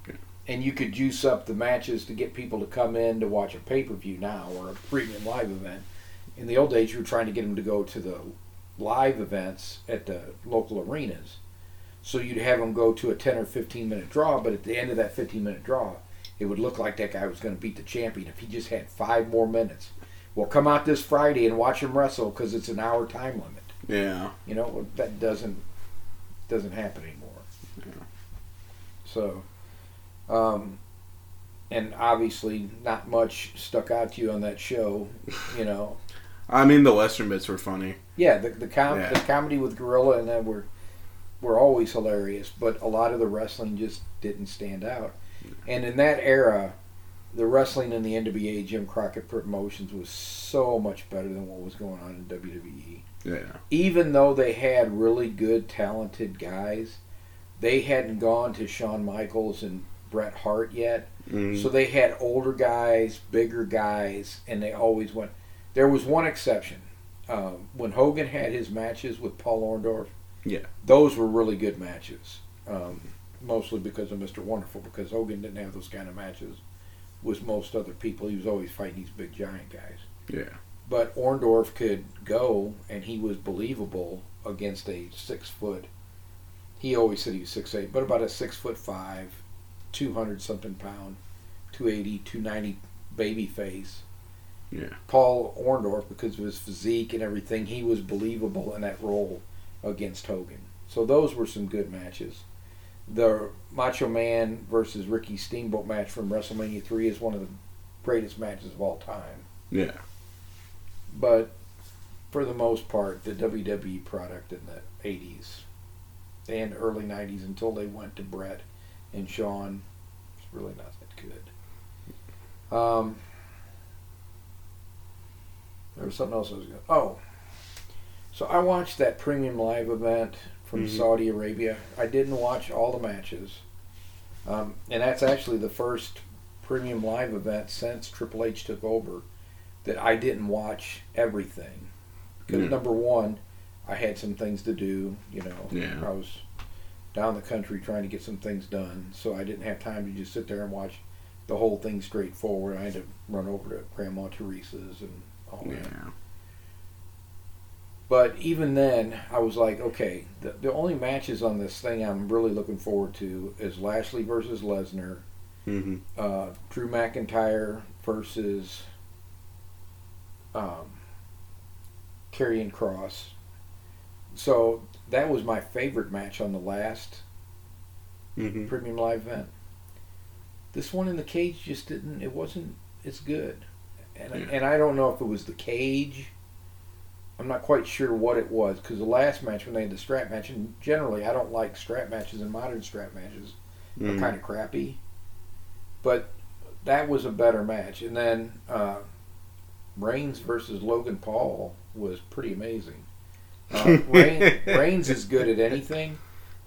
[SPEAKER 2] Yeah.
[SPEAKER 1] And you could juice up the matches to get people to come in to watch a pay per view now or a premium live event. In the old days, you were trying to get them to go to the live events at the local arenas. So you'd have them go to a 10 or 15 minute draw, but at the end of that 15 minute draw, it would look like that guy was going to beat the champion if he just had five more minutes. Well, come out this Friday and watch him wrestle because it's an hour time limit.
[SPEAKER 2] yeah,
[SPEAKER 1] You know that doesn't doesn't happen anymore.
[SPEAKER 2] Yeah.
[SPEAKER 1] So, um, and obviously not much stuck out to you on that show. You know,
[SPEAKER 2] I mean the western bits were funny.
[SPEAKER 1] Yeah, the the, com-
[SPEAKER 2] Yeah.
[SPEAKER 1] the comedy with Gorilla and then were were always hilarious, but a lot of the wrestling just didn't stand out. And in that era, the wrestling in the NWA Jim Crockett Promotions was so much better than what was going on in WWE.
[SPEAKER 2] Yeah,
[SPEAKER 1] Even though they had really good, talented guys, they hadn't gone to Shawn Michaels and Bret Hart yet.
[SPEAKER 2] mm,
[SPEAKER 1] So they had older guys, bigger guys, and they always went. There was one exception. Um, when Hogan had his matches with Paul Orndorff,
[SPEAKER 2] Yeah.
[SPEAKER 1] those were really good matches. Um, mostly because of Mr. Wonderful, because Hogan didn't have those kind of matches with most other people. He was always fighting these big giant guys.
[SPEAKER 2] Yeah.
[SPEAKER 1] But Orndorff could go, and he was believable against a six foot. He always said he was six eight, but about a six foot five, two hundred something pound, 280, 290 baby face.
[SPEAKER 2] Yeah.
[SPEAKER 1] Paul Orndorff, because of his physique and everything, he was believable in that role against Hogan. So those were some good matches. The Macho Man versus Ricky Steamboat match from WrestleMania 3 is one of the greatest matches of all time.
[SPEAKER 2] Yeah.
[SPEAKER 1] But for the most part, the WWE product in the 80s and early 90s until they went to Bret and Shawn was really not that good. Um, there was something else I was going to. Oh. So I watched that premium live event from
[SPEAKER 2] Mhm.
[SPEAKER 1] Saudi Arabia. I didn't watch all the matches. Um, and that's actually the first premium live event since Triple H took over that I didn't watch everything. Because
[SPEAKER 2] Yeah.
[SPEAKER 1] number one, I had some things to do. You know,
[SPEAKER 2] Yeah.
[SPEAKER 1] I was down the country trying to get some things done, so I didn't have time to just sit there and watch the whole thing straightforward. I had to run over to Grandma Teresa's and all that. But even then, I was like, okay, the, the only matches on this thing I'm really looking forward to is Lashley versus Lesnar,
[SPEAKER 2] Mm-hmm.
[SPEAKER 1] uh, Drew McIntyre versus um, Karrion Kross. So that was my favorite match on the last
[SPEAKER 2] Mm-hmm.
[SPEAKER 1] premium live event. This one in the cage just didn't. It wasn't as good, and
[SPEAKER 2] Yeah.
[SPEAKER 1] and I don't know if it was the cage. I'm not quite sure what it was because the last match when they had the strap match, and generally I don't like strap matches and modern strap matches are
[SPEAKER 2] Mhm.
[SPEAKER 1] kind of crappy, but that was a better match. And then uh, Reigns versus Logan Paul was pretty amazing. Uh, Reign, Reigns is good at anything.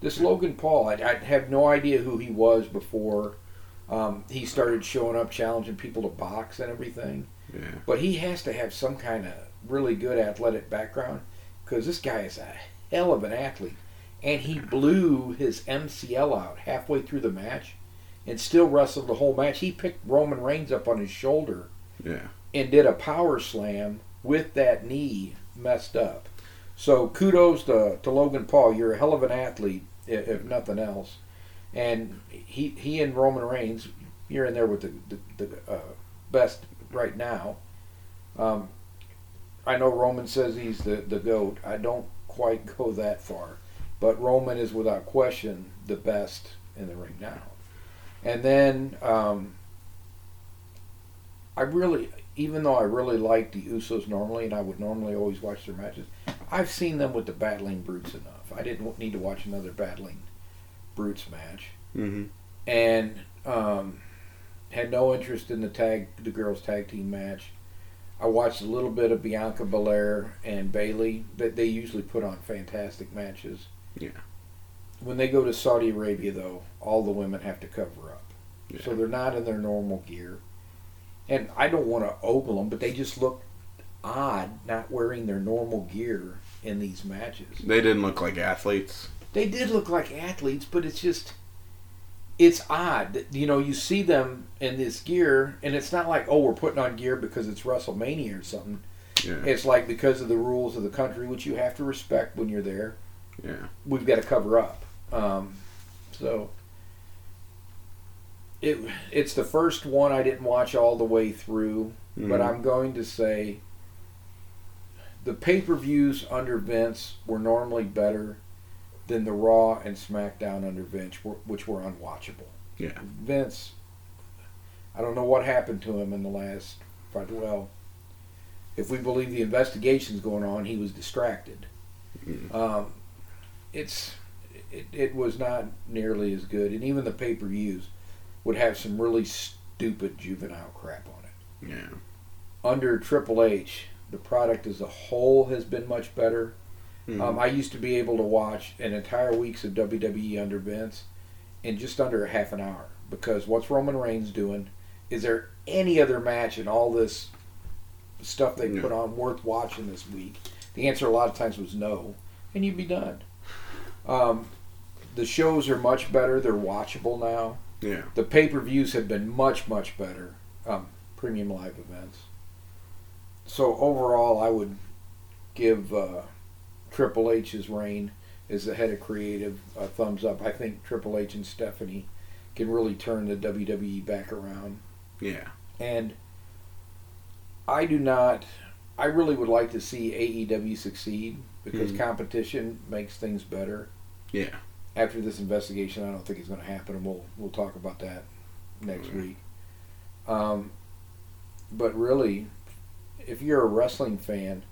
[SPEAKER 1] This Logan Paul, I, I had no idea who he was before um, he started showing up, challenging people to box and everything.
[SPEAKER 2] Yeah.
[SPEAKER 1] But he has to have some kind of really good athletic background because this guy is a hell of an athlete. And he blew his MCL out halfway through the match and still wrestled the whole match. He picked Roman Reigns up on his shoulder
[SPEAKER 2] Yeah.
[SPEAKER 1] And did a power slam with that knee messed up. So kudos to, to Logan Paul. You're a hell of an athlete, if, if nothing else. And he he and Roman Reigns, you're in there with the the, the uh, best right now. Um, I know Roman says he's the the goat. I don't quite go that far, but Roman is without question the best in the ring now. And then um, I really, even though I really like the Usos normally, and I would normally always watch their matches, I've seen them with the Brawling Brutes enough. I didn't need to watch another Brawling Brutes match,
[SPEAKER 2] Mm-hmm.
[SPEAKER 1] and um, had no interest in the tag, the girls' tag team match. I watched a little bit of Bianca Belair and Bayley. That they usually put on fantastic matches.
[SPEAKER 2] Yeah.
[SPEAKER 1] When they go to Saudi Arabia, though, all the women have to cover up.
[SPEAKER 2] Yeah.
[SPEAKER 1] So they're not in their normal gear. And I don't want to ogle them, but they just look odd not wearing their normal gear in these matches.
[SPEAKER 2] They didn't look like athletes.
[SPEAKER 1] They did look like athletes, but it's just it's odd. You know, you see them in this gear and it's not like, "Oh, we're putting on gear because it's WrestleMania or something."
[SPEAKER 2] Yeah.
[SPEAKER 1] It's like because of the rules of the country, which you have to respect when you're there.
[SPEAKER 2] Yeah.
[SPEAKER 1] We've got to cover up. Um, so it it's the first one I didn't watch all the way through, but
[SPEAKER 2] Mhm.
[SPEAKER 1] I'm going to say the pay-per-views under Vince were normally better than the Raw and SmackDown under Vince, which were unwatchable.
[SPEAKER 2] Yeah.
[SPEAKER 1] Vince, I don't know what happened to him in the last. Well, if we believe the investigation's going on, he was distracted.
[SPEAKER 2] Mhm.
[SPEAKER 1] Um, it's it, it was not nearly as good, and even the pay per views would have some really stupid juvenile crap on it.
[SPEAKER 2] Yeah.
[SPEAKER 1] Under Triple H, the product as a whole has been much better.
[SPEAKER 2] Mhm.
[SPEAKER 1] Um, I used to be able to watch an entire weeks of WWE under Vince in just under a half an hour because what's Roman Reigns doing? Is there any other match in all this stuff they
[SPEAKER 2] No.
[SPEAKER 1] put on worth watching this week? The answer a lot of times was no, and you'd be done. Um, the shows are much better. They're watchable now.
[SPEAKER 2] Yeah.
[SPEAKER 1] The pay per views have been much much better. Um, premium live events. So overall, I would give uh, Triple H's reign as the head of creative a thumbs up. I think Triple H and Stephanie can really turn the WWE back around.
[SPEAKER 2] Yeah.
[SPEAKER 1] And I do not. I really would like to see AEW succeed because
[SPEAKER 2] Mhm.
[SPEAKER 1] competition makes things better.
[SPEAKER 2] Yeah.
[SPEAKER 1] After this investigation, I don't think it's going to happen, and we'll we'll talk about that next
[SPEAKER 2] Right.
[SPEAKER 1] week. Um, but really, if you're a wrestling fan,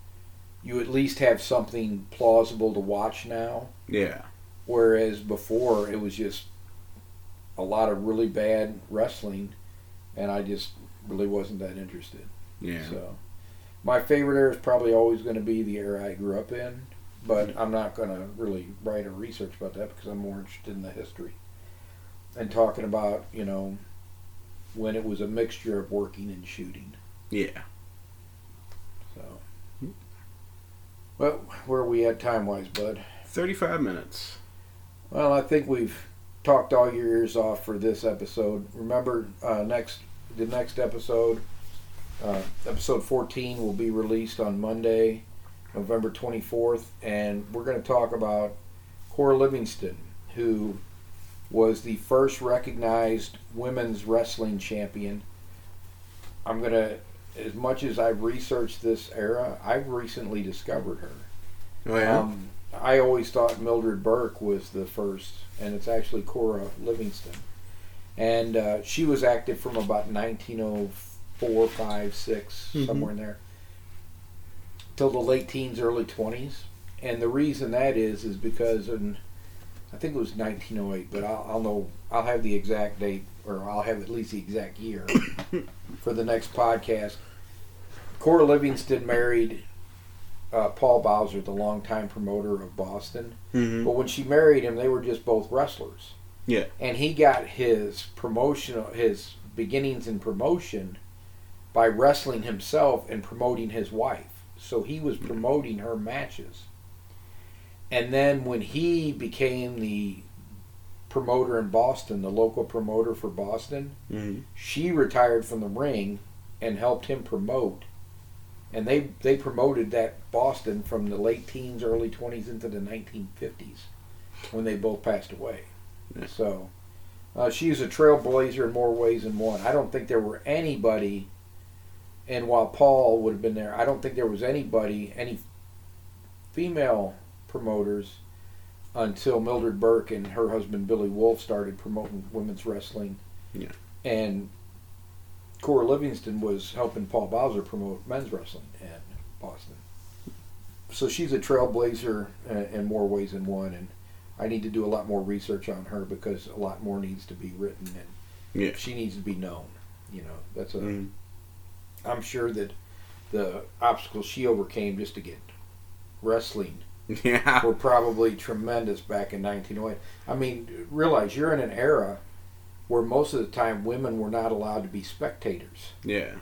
[SPEAKER 1] you at least have something plausible to watch now.
[SPEAKER 2] Yeah.
[SPEAKER 1] Whereas before, it was just a lot of really bad wrestling, and I just really wasn't that interested.
[SPEAKER 2] Yeah.
[SPEAKER 1] So, my favorite era is probably always going to be the era I grew up in, but I'm not going to really write or research about that because I'm more interested in the history and talking about you know when it was a mixture of working and shooting.
[SPEAKER 2] Yeah.
[SPEAKER 1] So, well, where are we at time wise, bud?
[SPEAKER 2] 35 minutes.
[SPEAKER 1] Well, I think we've talked all your ears off for this episode. Remember, uh, next the next episode, uh, episode 14, will be released on Monday, November 24th, and we're going to talk about Cora Livingston, who was the first recognized women's wrestling champion. I'm going to, as much as I've researched this era, I've recently discovered her.
[SPEAKER 2] Oh, yeah?
[SPEAKER 1] Um, I always thought Mildred Burke was the first, and it's actually Cora Livingston. And uh, she was active from about 1904, 5, 6,
[SPEAKER 2] Mhm.
[SPEAKER 1] somewhere in there, till the late teens, early 20s. And the reason that is, is because in, I think it was 1908, but I'll, I'll know, I'll have the exact date, or I'll have at least the exact year for the next podcast. Cora Livingston married uh, Paul Bowser, the longtime promoter of Boston.
[SPEAKER 2] hmm
[SPEAKER 1] But when she married him, they were just both wrestlers.
[SPEAKER 2] Yeah.
[SPEAKER 1] And he got his promotional, his beginnings in promotion by wrestling himself and promoting his wife. So he was promoting her matches. And then when he became the promoter in Boston, the local promoter for Boston,
[SPEAKER 2] hmm
[SPEAKER 1] she retired from the ring and helped him promote. And they they promoted that Boston from the late teens, early twenties into the nineteen fifties, when they both passed away.
[SPEAKER 2] Yeah.
[SPEAKER 1] So uh, she's a trailblazer in more ways than one. I don't think there were anybody, and while Paul would have been there, I don't think there was anybody, any female promoters, until Mildred Burke and her husband Billy Wolfe started promoting women's wrestling.
[SPEAKER 2] Yeah.
[SPEAKER 1] And Cora Livingston was helping Paul Bowser promote men's wrestling in Boston. So she's a trailblazer in more ways than one, and I need to do a lot more research on her because a lot more needs to be written, and
[SPEAKER 2] Yeah.
[SPEAKER 1] she needs to be known. You know, that's a.
[SPEAKER 2] Mhm.
[SPEAKER 1] Am sure that the obstacles she overcame just to get wrestling
[SPEAKER 2] Yeah.
[SPEAKER 1] were probably tremendous back in 1908. I mean, realize you're in an era where most of the time women were not allowed to be spectators.
[SPEAKER 2] Yeah.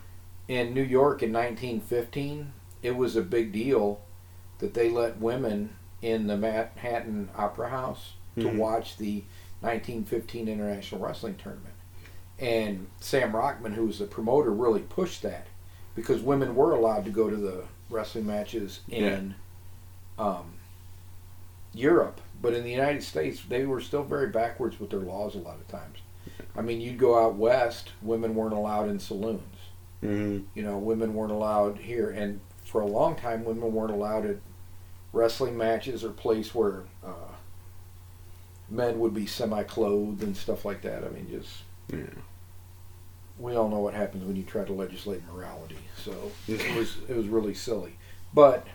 [SPEAKER 1] In New York in 1915, it was a big deal that they let women in the Manhattan Opera House to
[SPEAKER 2] Mhm.
[SPEAKER 1] watch the 1915 International Wrestling Tournament. And Sam Rachmann, who was the promoter, really pushed that because women were allowed to go to the wrestling matches in um, Europe, but in the United States, they were still very backwards with their laws a lot of times. I mean, you'd go out west, women weren't allowed in saloons.
[SPEAKER 2] hmm
[SPEAKER 1] You know, women weren't allowed here, and for a long time, women weren't allowed at wrestling matches or place where uh, men would be semi-clothed and stuff like that. I mean, just
[SPEAKER 2] Yeah.
[SPEAKER 1] We all know what happens when you try to legislate morality. So it was it was really silly, but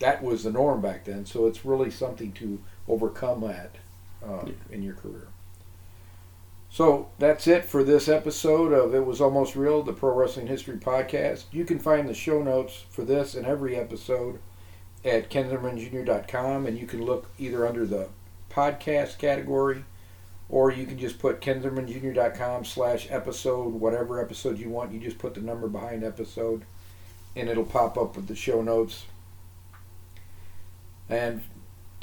[SPEAKER 1] that was the norm back then. So it's really something to overcome that uh, in your career. So that's it for this episode of It Was Almost Real, the Pro Wrestling History Podcast. You can find the show notes for this and every episode at kenzermanjr.com, and you can look either under the podcast category or you can just put kenzermanjr.com slash episode, whatever episode you want. You just put the number behind episode, and it'll pop up with the show notes. And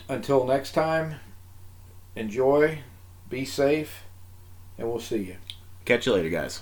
[SPEAKER 1] until next time, enjoy, be safe, and we'll see you.
[SPEAKER 2] Catch you later, guys.